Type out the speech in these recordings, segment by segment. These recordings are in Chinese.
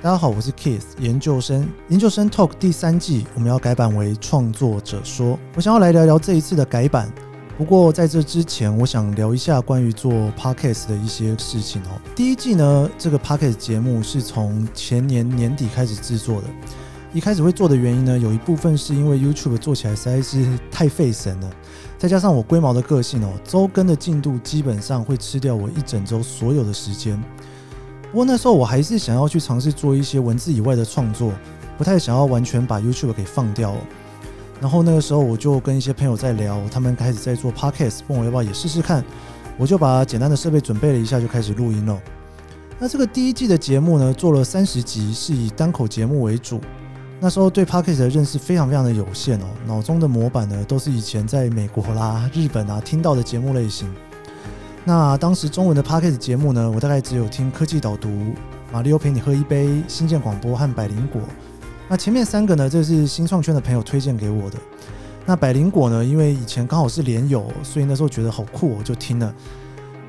大家好，我是 Keith 研究生。研究生 Talk 第三季，我们要改版为创作者说。我想要来聊聊这一次的改版。不过在这之前，我想聊一下关于做 Podcast 的一些事情哦。第一季呢，这个 Podcast 节目是从前年年底开始制作的。一开始会做的原因呢，有一部分是因为 YouTube 做起来实在是太费神了，再加上我龟毛的个性哦，周更的进度基本上会吃掉我一整周所有的时间。不过那时候我还是想要去尝试做一些文字以外的创作，不太想要完全把 YouTube 给放掉。然后那个时候我就跟一些朋友在聊，他们开始在做 Podcast，问我要不要也试试看。我就把简单的设备准备了一下，就开始录音了。那这个第一季的节目呢，做了三十集，是以单口节目为主。那时候对 Podcast 的认识非常非常的有限哦，脑中的模板呢都是以前在美国啦、日本啊听到的节目类型。那当时中文的 Podcast 节目呢，我大概只有听科技导读、马力欧陪你喝一杯、新建广播和百灵果。那前面三个呢，这是新创圈的朋友推荐给我的。那百灵果呢，因为以前刚好是连友，所以那时候觉得好酷，我就听了。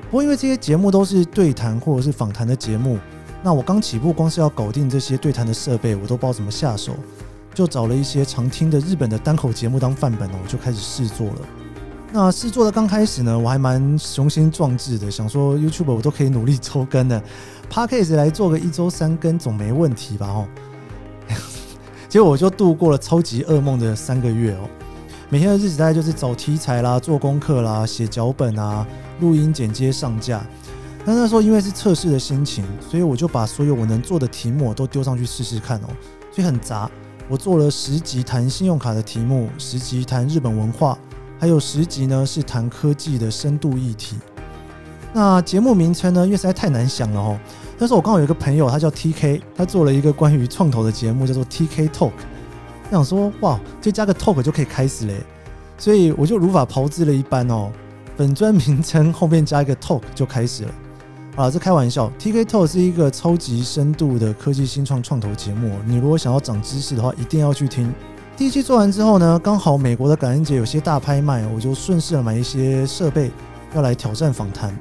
不过因为这些节目都是对谈或者是访谈的节目，那我刚起步，光是要搞定这些对谈的设备，我都不知道怎么下手，就找了一些常听的日本的单口节目当范本哦，我就开始试做了。那试做的刚开始呢，我还蛮雄心壮志的，想说 YouTube 我都可以努力周更的，Podcast 来做个一周三更总没问题吧？哦，结果我就度过了超级噩梦的三个月哦，每天的日子大概就是找题材啦、做功课啦、写脚本啊、录音剪接上架。那那时候因为是测试的心情，所以我就把所有我能做的题目都丢上去试试看哦，所以很杂。我做了十集谈信用卡的题目，十集谈日本文化。还有十集呢，是谈科技的深度议题。那节目名称呢，因为实在太难想了哦。但是我刚好有一个朋友，他叫 TK，他做了一个关于创投的节目，叫做 TK Talk。我想说，哇，就加个 Talk 就可以开始嘞。所以我就如法炮制了一般哦。本专名称后面加一个 Talk 就开始了。啊，这开玩笑，TK Talk 是一个超级深度的科技新创创投节目。你如果想要长知识的话，一定要去听。第一期做完之后呢，刚好美国的感恩节有些大拍卖，我就顺势买一些设备，要来挑战访谈。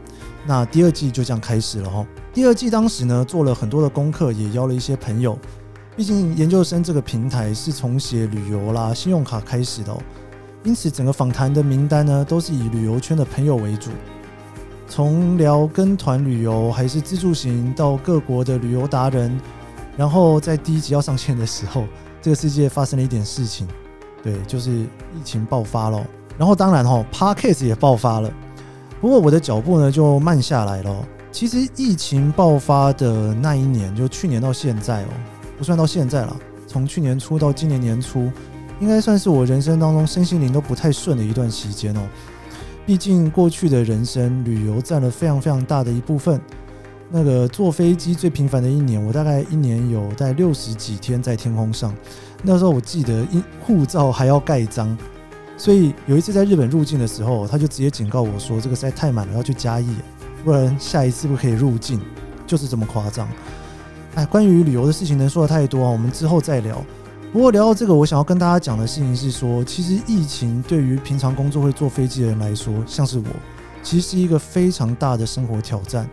那第二季就这样开始了哈。第二季当时呢，做了很多的功课，也邀了一些朋友。毕竟研究生这个平台是从写旅游啦、信用卡开始的哦，因此整个访谈的名单呢，都是以旅游圈的朋友为主。从聊跟团旅游还是自助行，到各国的旅游达人，然后在第一集要上线的时候。这个世界发生了一点事情，对，就是疫情爆发了。然后当然哈，Podcast 也爆发了。不过我的脚步呢就慢下来了。其实疫情爆发的那一年，就去年到现在哦，不算到现在了，从去年初到今年年初，应该算是我人生当中身心灵都不太顺的一段时间哦。毕竟过去的人生旅游占了非常非常大的一部分。那个坐飞机最频繁的一年，我大概一年有在六十几天在天空上。那时候我记得，因护照还要盖章，所以有一次在日本入境的时候，他就直接警告我说：“这个实在太满了，要去加义，不然下一次不可以入境。”就是这么夸张。哎，关于旅游的事情能说的太多啊，我们之后再聊。不过聊到这个，我想要跟大家讲的事情是说，其实疫情对于平常工作会坐飞机的人来说，像是我，其实是一个非常大的生活挑战。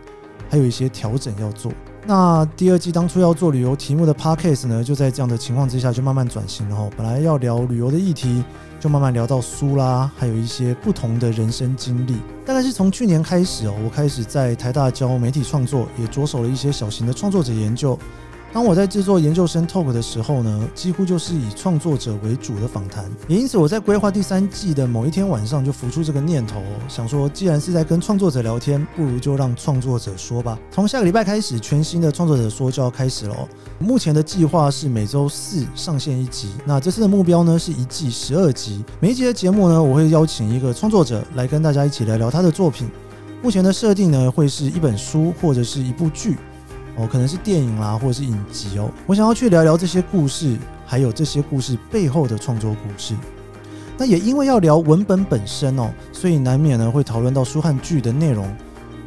还有一些调整要做。那第二季当初要做旅游题目的 Podcast 呢，就在这样的情况之下，就慢慢转型了哈。本来要聊旅游的议题，就慢慢聊到书啦，还有一些不同的人生经历。大概是从去年开始哦，我开始在台大教媒体创作，也着手了一些小型的创作者研究。当我在制作研究生 Talk 的时候呢，几乎就是以创作者为主的访谈，也因此我在规划第三季的某一天晚上就浮出这个念头，想说既然是在跟创作者聊天，不如就让创作者说吧。从下个礼拜开始，全新的创作者说就要开始了。目前的计划是每周四上线一集，那这次的目标呢是一季十二集，每一集的节目呢，我会邀请一个创作者来跟大家一起聊聊他的作品。目前的设定呢，会是一本书或者是一部剧。哦，可能是电影啦，或者是影集哦。我想要去聊聊这些故事，还有这些故事背后的创作故事。那也因为要聊文本本身哦，所以难免呢会讨论到书和剧的内容。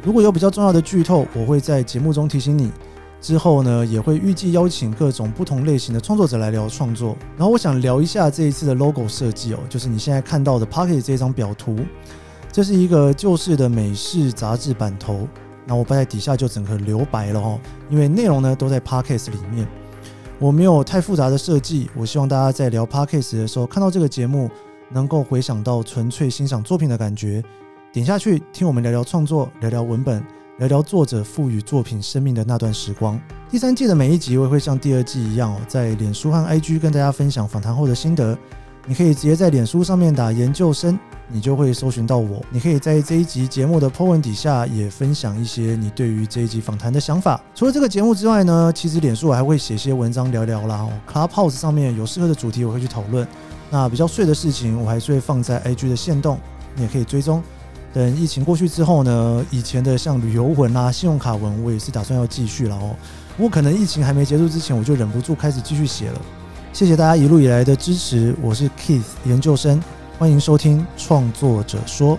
如果有比较重要的剧透，我会在节目中提醒你。之后呢，也会预计邀请各种不同类型的创作者来聊创作。然后我想聊一下这一次的 logo 设计哦，就是你现在看到的 Pocket 这张表图，这是一个旧式的美式杂志版头。那我在底下就整个留白了哦，因为内容呢都在 Podcast 里面，我没有太复杂的设计。我希望大家在聊 Podcast 的时候，看到这个节目，能够回想到纯粹欣赏作品的感觉，点下去听我们聊聊创作，聊聊文本，聊聊作者赋予作品生命的那段时光。第三季的每一集，我也会像第二季一样哦，在脸书和 IG 跟大家分享访谈后的心得。你可以直接在脸书上面打研究生，你就会搜寻到我。你可以在这一集节目的 po 文底下也分享一些你对于这一集访谈的想法。除了这个节目之外呢，其实脸书我还会写些文章聊聊啦。哦，Clubhouse 上面有适合的主题我会去讨论。那比较碎的事情我还是会放在 IG 的线动，你也可以追踪。等疫情过去之后呢，以前的像旅游文啊、信用卡文，我也是打算要继续了哦。不过可能疫情还没结束之前，我就忍不住开始继续写了。谢谢大家一路以来的支持，我是 Keith 研究生，欢迎收听创作者说。